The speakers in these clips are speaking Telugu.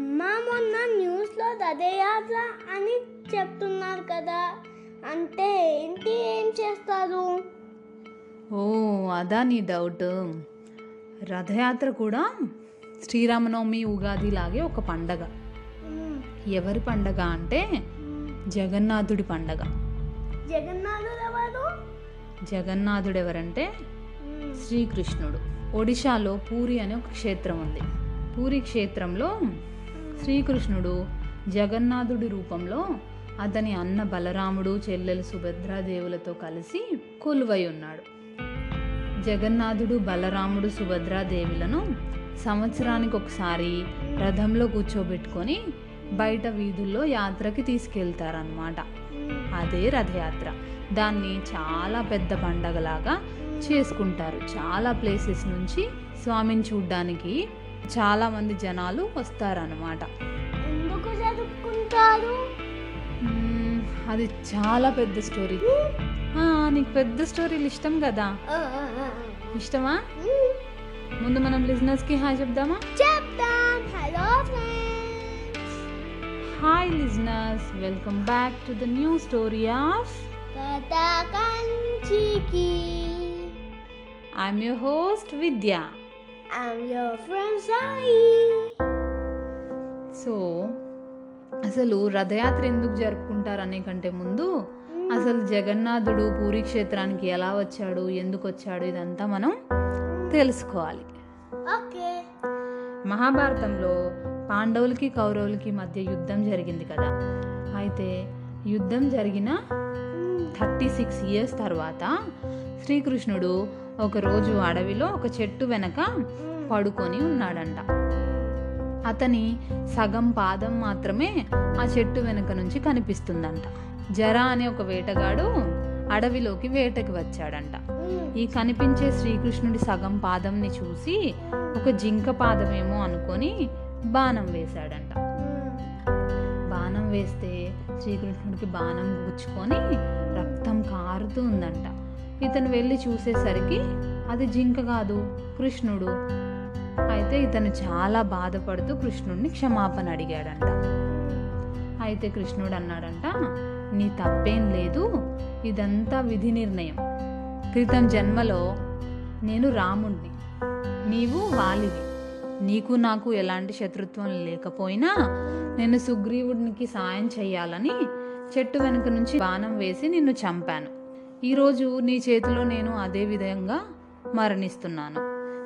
అమ్మ మొన్న న్యూస్లో రథయాత్ర అని చెప్తున్నారు కదా. అంటే ఏంటి ఏం చేస్తారు? ఓ అదా నీ డౌట్. రథయాత్ర కూడా శ్రీరామనవమి ఉగాది లాగే ఒక పండగ. ఎవరి పండగ అంటే జగన్నాథుడి పండగ. జగన్నాథుడు ఎవరు? జగన్నాథుడు ఎవరంటే. శ్రీకృష్ణుడు. ఒడిశాలో పూరి అనే ఒక క్షేత్రం ఉంది. పూరి క్షేత్రంలో శ్రీకృష్ణుడు జగన్నాథుడి రూపంలో అతని అన్న బలరాముడు చెల్లెలు సుభద్రాదేవులతో కలిసి కొలువై ఉన్నాడు. జగన్నాథుడు బలరాముడు సుభద్రాదేవులను సంవత్సరానికి ఒకసారి రథంలో కూర్చోబెట్టుకొని బయట వీధుల్లో యాత్రకి తీసుకెళ్తారనమాట అదే రథయాత్ర. దాన్ని చాలా పెద్ద పండగలాగా చేసుకుంటారు. చాలా ప్లేసెస్ నుంచి స్వామిని చూడ్డానికి చాలా మంది జనాలు వస్తారనమాట ఎందుకు జరుపుకుంటారు మ్మ్, అది చాలా పెద్ద స్టోరీ. నీకు పెద్ద స్టోరీలు ఇష్టం కదా. ఇష్టమా. ముందు మనం లిజినెస్కి హాయ్ చెప్దామా? చెప్తాం. Hello hi listeners welcome back to the new story of Katha Kanchiki I'm your host Vidya. I'm your friend Sai so అసలు రథయాత్ర ఎందుకు జరుపుకుంటారు అనే కంటే ముందు అసలు జగన్నాథుడు పూరి క్షేత్రానికి ఎలా వచ్చాడు ఎందుకు వచ్చాడు ఇదంతా మనం తెలుసుకోవాలి. ఓకే. మహాభారతంలో పాండవులకి కౌరవులకి మధ్య యుద్ధం జరిగింది కదా. అయితే యుద్ధం జరిగిన థర్టీ సిక్స్ ఇయర్స్ తర్వాత శ్రీకృష్ణుడు ఒకరోజు అడవిలో ఒక చెట్టు వెనక పడుకొని ఉన్నాడంట. అతని సగం పాదం మాత్రమే ఆ చెట్టు వెనక నుంచి కనిపిస్తుందంట. జర అనే ఒక వేటగాడు అడవిలోకి వేటకి వచ్చాడంట. ఈ కనిపించే శ్రీకృష్ణుడి సగం పాదంని చూసి ఒక జింక పాదమేమో అనుకొని బాణం వేశాడంట. బాణం వేస్తే శ్రీకృష్ణుడికి బాణం గుచ్చుకొని రక్తం కారుతూ ఉందంట. ఇతను వెళ్ళి చూసేసరికి అది జింక కాదు కృష్ణుడు. అయితే ఇతను చాలా బాధపడుతూ కృష్ణుడిని క్షమాపణ అడిగాడంట. అయితే కృష్ణుడు అన్నాడంట నీ తప్పేం లేదు ఇదంతా విధి నిర్ణయం. క్రితం జన్మలో నేను రాముణ్ణి. నీవు వాలివి. నీకు నాకు ఎలాంటి శత్రుత్వం లేకపోయినా నేను సుగ్రీవుడికి సాయం చేయాలని చెట్టు వెనుక నుంచి బాణం వేసి నిన్ను చంపాను. ఈరోజు నీ చేతిలో నేను అదే విధంగా మరణిస్తున్నాను.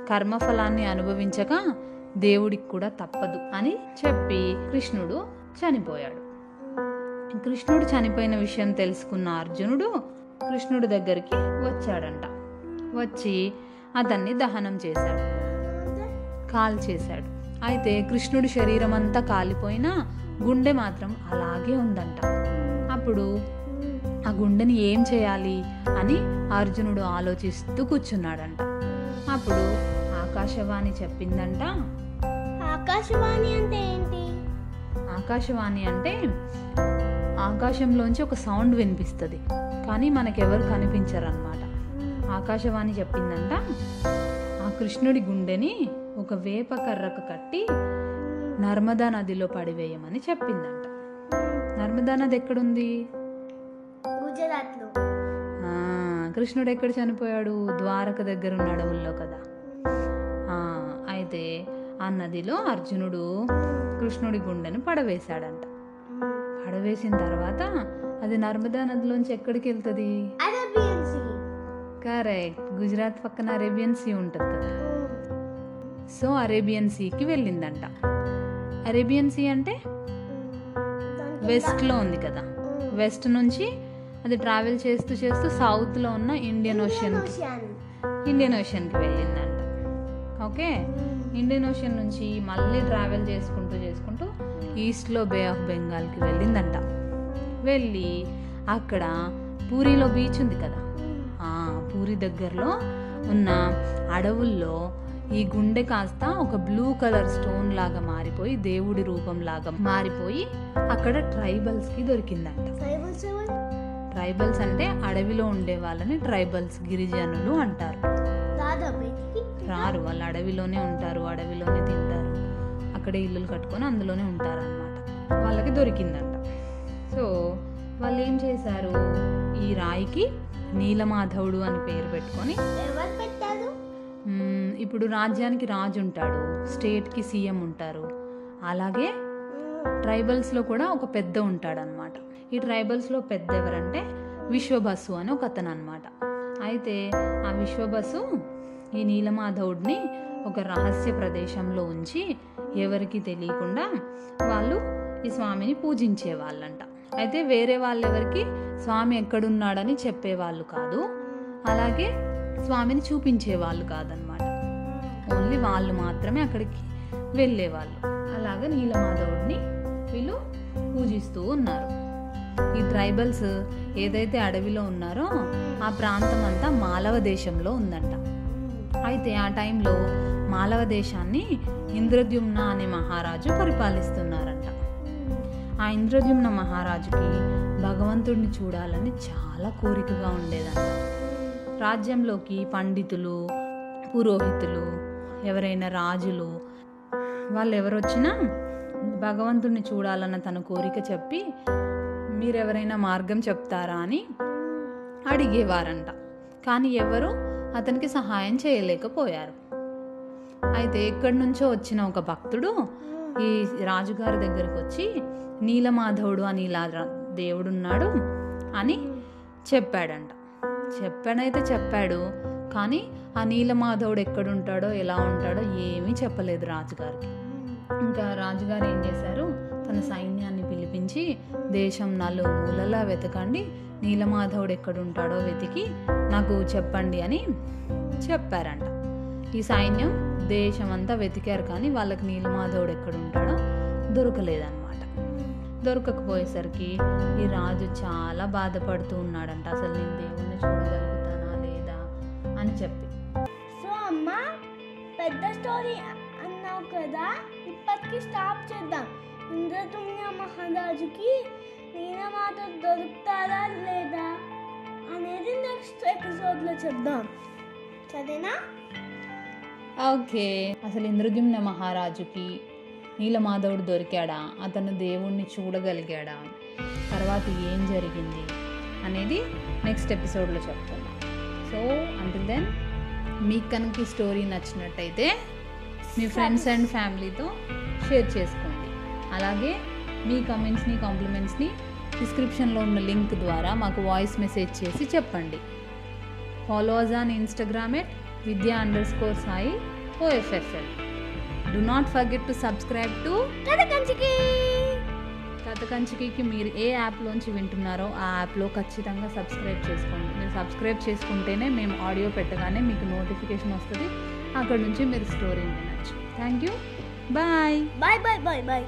కర్మఫలాన్ని అనుభవించక దేవుడికి కూడా తప్పదు అని చెప్పి కృష్ణుడు చనిపోయాడు. కృష్ణుడు చనిపోయిన విషయం తెలుసుకున్న అర్జునుడు కృష్ణుడి దగ్గరికి వచ్చాడంట. వచ్చి అతన్ని దహనం చేశాడు. కాల్ చేశాడు. అయితే కృష్ణుడి శరీరం అంతా కాలిపోయినా గుండె మాత్రం అలాగే ఉందంట. అప్పుడు ఆ గుండెని ఏం చేయాలి అని అర్జునుడు ఆలోచిస్తూ కూర్చున్నాడంట. అప్పుడు ఆకాశవాణి చెప్పిందంట ఆకాశవాణి అంటే ఏంటి? ఆకాశవాణి అంటే ఆకాశంలోంచి ఒక సౌండ్ వినిపిస్తుంది కానీ మనకెవరు కనిపించరు అనమాట ఆకాశవాణి చెప్పిందంట ఆ కృష్ణుడి గుండెని ఒక వేప కర్రకు కట్టి నర్మదా నదిలో పడివేయమని చెప్పిందంట. నర్మదా నది ఎక్కడుంది? కృష్ణుడు ఎక్కడ చనిపోయాడు? ద్వారక దగ్గర ఉన్న అడవుల్లో కదా. అయితే ఆ నదిలో అర్జునుడు కృష్ణుడి గుండెను పడవేశాడంట. పడవేసిన తర్వాత అది నర్మదా నదిలోంచి ఎక్కడికి వెళ్తుంది? కరెక్ట్. గుజరాత్ పక్కన అరేబియన్ సీ ఉంటుంది కదా. సో అరేబియన్ సీకి వెళ్ళిందంట. అరేబియన్ సీ అంటే వెస్ట్లో ఉంది కదా. వెస్ట్ నుంచి అది ట్రావెల్ చేస్తూ చేస్తూ సౌత్లో ఉన్న ఇండియన్ ఓషన్ ఇండియన్ ఓషన్కి వెళ్ళిందంట. ఓకే? ఇండియన్ ఓషన్ నుంచి మళ్ళీ ట్రావెల్ చేసుకుంటూ చేసుకుంటూ ఈస్ట్లో బే ఆఫ్ బెంగాల్కి వెళ్ళిందంట. వెళ్ళి అక్కడ పూరిలో బీచ్ ఉంది కదా? పూరి దగ్గరలో ఉన్న అడవుల్లో ఈ గుండె కాస్త ఒక బ్లూ కలర్ స్టోన్ లాగా మారిపోయి దేవుడి రూపం లాగా మారిపోయి అక్కడ ట్రైబల్స్కి దొరికిందంట. ట్రైబల్స్ ట్రైబల్స్ అంటే అడవిలో ఉండే వాళ్ళని ట్రైబల్స్ గిరిజనులు అంటారు. రారు వాళ్ళు అడవిలోనే ఉంటారు అడవిలోనే తింటారు. అక్కడే ఇల్లులు కట్టుకొని అందులోనే ఉంటారనమాట వాళ్ళకి దొరికిందంట. సో వాళ్ళు ఏం చేశారు? ఈ రాయికి నీలమాధవుడు అని పేరు పెట్టుకొని ఇప్పుడు రాజ్యానికి రాజు ఉంటాడు. స్టేట్కి సీఎం ఉంటారు. అలాగే ట్రైబల్స్లో కూడా ఒక పెద్ద ఉంటాడనమాట ఈ ట్రైబల్స్లో పెద్ద ఎవరంటే విశ్వబస్సు అని ఒక అతను అనమాట అయితే ఆ విశ్వబస్సు ఈ నీలమాధవుడిని ఒక రహస్య ప్రదేశంలో ఉంచి ఎవరికి తెలియకుండా వాళ్ళు ఈ స్వామిని పూజించే వాళ్ళంట అయితే వేరే వాళ్ళెవరికి? స్వామి ఎక్కడున్నాడని చెప్పేవాళ్ళు కాదు. అలాగే స్వామిని చూపించేవాళ్ళు కాదనమాట ఓన్లీ వాళ్ళు మాత్రమే అక్కడికి వెళ్ళేవాళ్ళు. అలాగే నీలమాధవుడిని వీళ్ళు పూజిస్తూ ఉన్నారు. ఈ ట్రైబల్స్ ఏదైతే అడవిలో ఉన్నారో ఆ ప్రాంతం అంతా మాలవ దేశంలో ఉందంట. అయితే ఆ టైంలో మాలవ దేశాన్ని ఇంద్రద్యుమ్న అనే మహారాజు పరిపాలిస్తున్నారంట. ఆ ఇంద్రద్యుమ్న మహారాజుకి భగవంతుడిని చూడాలని చాలా కోరికగా ఉండేదంట. రాజ్యంలోకి పండితులు పురోహితులు ఎవరైనా రాజులు వాళ్ళు ఎవరొచ్చినా భగవంతుడిని చూడాలన్న తన కోరిక చెప్పి మీరెవరైనా మార్గం చెప్తారా అని అడిగేవారంట. కానీ ఎవరు అతనికి సహాయం చేయలేకపోయారు. అయితే ఎక్కడి నుంచో వచ్చిన ఒక భక్తుడు ఈ రాజుగారి దగ్గరకు వచ్చి నీలమాధవుడు అని ఇలా దేవుడున్నాడు అని చెప్పాడంట. చెప్పాడైతే చెప్పాడు కానీ ఆ నీలమాధవుడు ఎక్కడుంటాడో ఎలా ఉంటాడో ఏమీ చెప్పలేదు రాజుగారికి. ఇంకా రాజుగారు ఏం చేశారు? తన సైన్యాన్ని పిలిపించి దేశం నలుమూలలా వెతకండి. నీలమాధవుడు ఎక్కడుంటాడో వెతికి నాకు చెప్పండి అని చెప్పారంట. ఈ సైన్యం దేశమంతా వెతికారు కానీ వాళ్ళకి నీలమాధవుడు ఎక్కడుంటాడో దొరకలేదన్నమాట. దొరకకపోయేసరికి ఈ రాజు చాలా బాధపడుతూ ఉన్నాడంట. అసలు నేను దేవుణ్ణి చూడగలుగుతానా లేదా అని చెప్పి. సో అమ్మ పెద్ద స్టోరీ అన్నావు కదా ఇప్పటికి స్టాప్ చేద్దాం. ఇంద్రతుమ్య మహారాజుకి నీలమాత దొరుకుతారా లేదా అనేది నెక్స్ట్ ఎపిసోడ్లో చెప్దాం. సరేనా? ఓకే. అసలు ఇంద్రద్యుమ్న మహారాజుకి నీలమాధవుడు దొరికాడా? అతను దేవుణ్ణి చూడగలిగాడా? తర్వాత ఏం జరిగింది? అనేది నెక్స్ట్ ఎపిసోడ్లో చెప్తాను సో అంటిల్ దెన్ మీకు కనుక ఈ స్టోరీ నచ్చినట్టయితే మీ ఫ్రెండ్స్ అండ్ ఫ్యామిలీతో షేర్ చేసుకోండి. అలాగే మీ కమెంట్స్ని కాంప్లిమెంట్స్ని డిస్క్రిప్షన్లో ఉన్న లింక్ ద్వారా మాకు వాయిస్ మెసేజ్ చేసి చెప్పండి. Followers on Instagram at Vidya underscore Sai O F F L do not forget to subscribe to Katha Kanchiki Kathakanchiki మీరు ఏ యాప్లోంచి వింటున్నారో ఆ యాప్లో ఖచ్చితంగా సబ్స్క్రైబ్ చేసుకోండి. మీరు సబ్స్క్రైబ్ చేసుకుంటేనే మేము ఆడియో పెట్టగానే మీకు నోటిఫికేషన్ వస్తుంది. అక్కడ నుంచి మీరు స్టోరీని వినొచ్చు. Thank you bye bye bye bye bye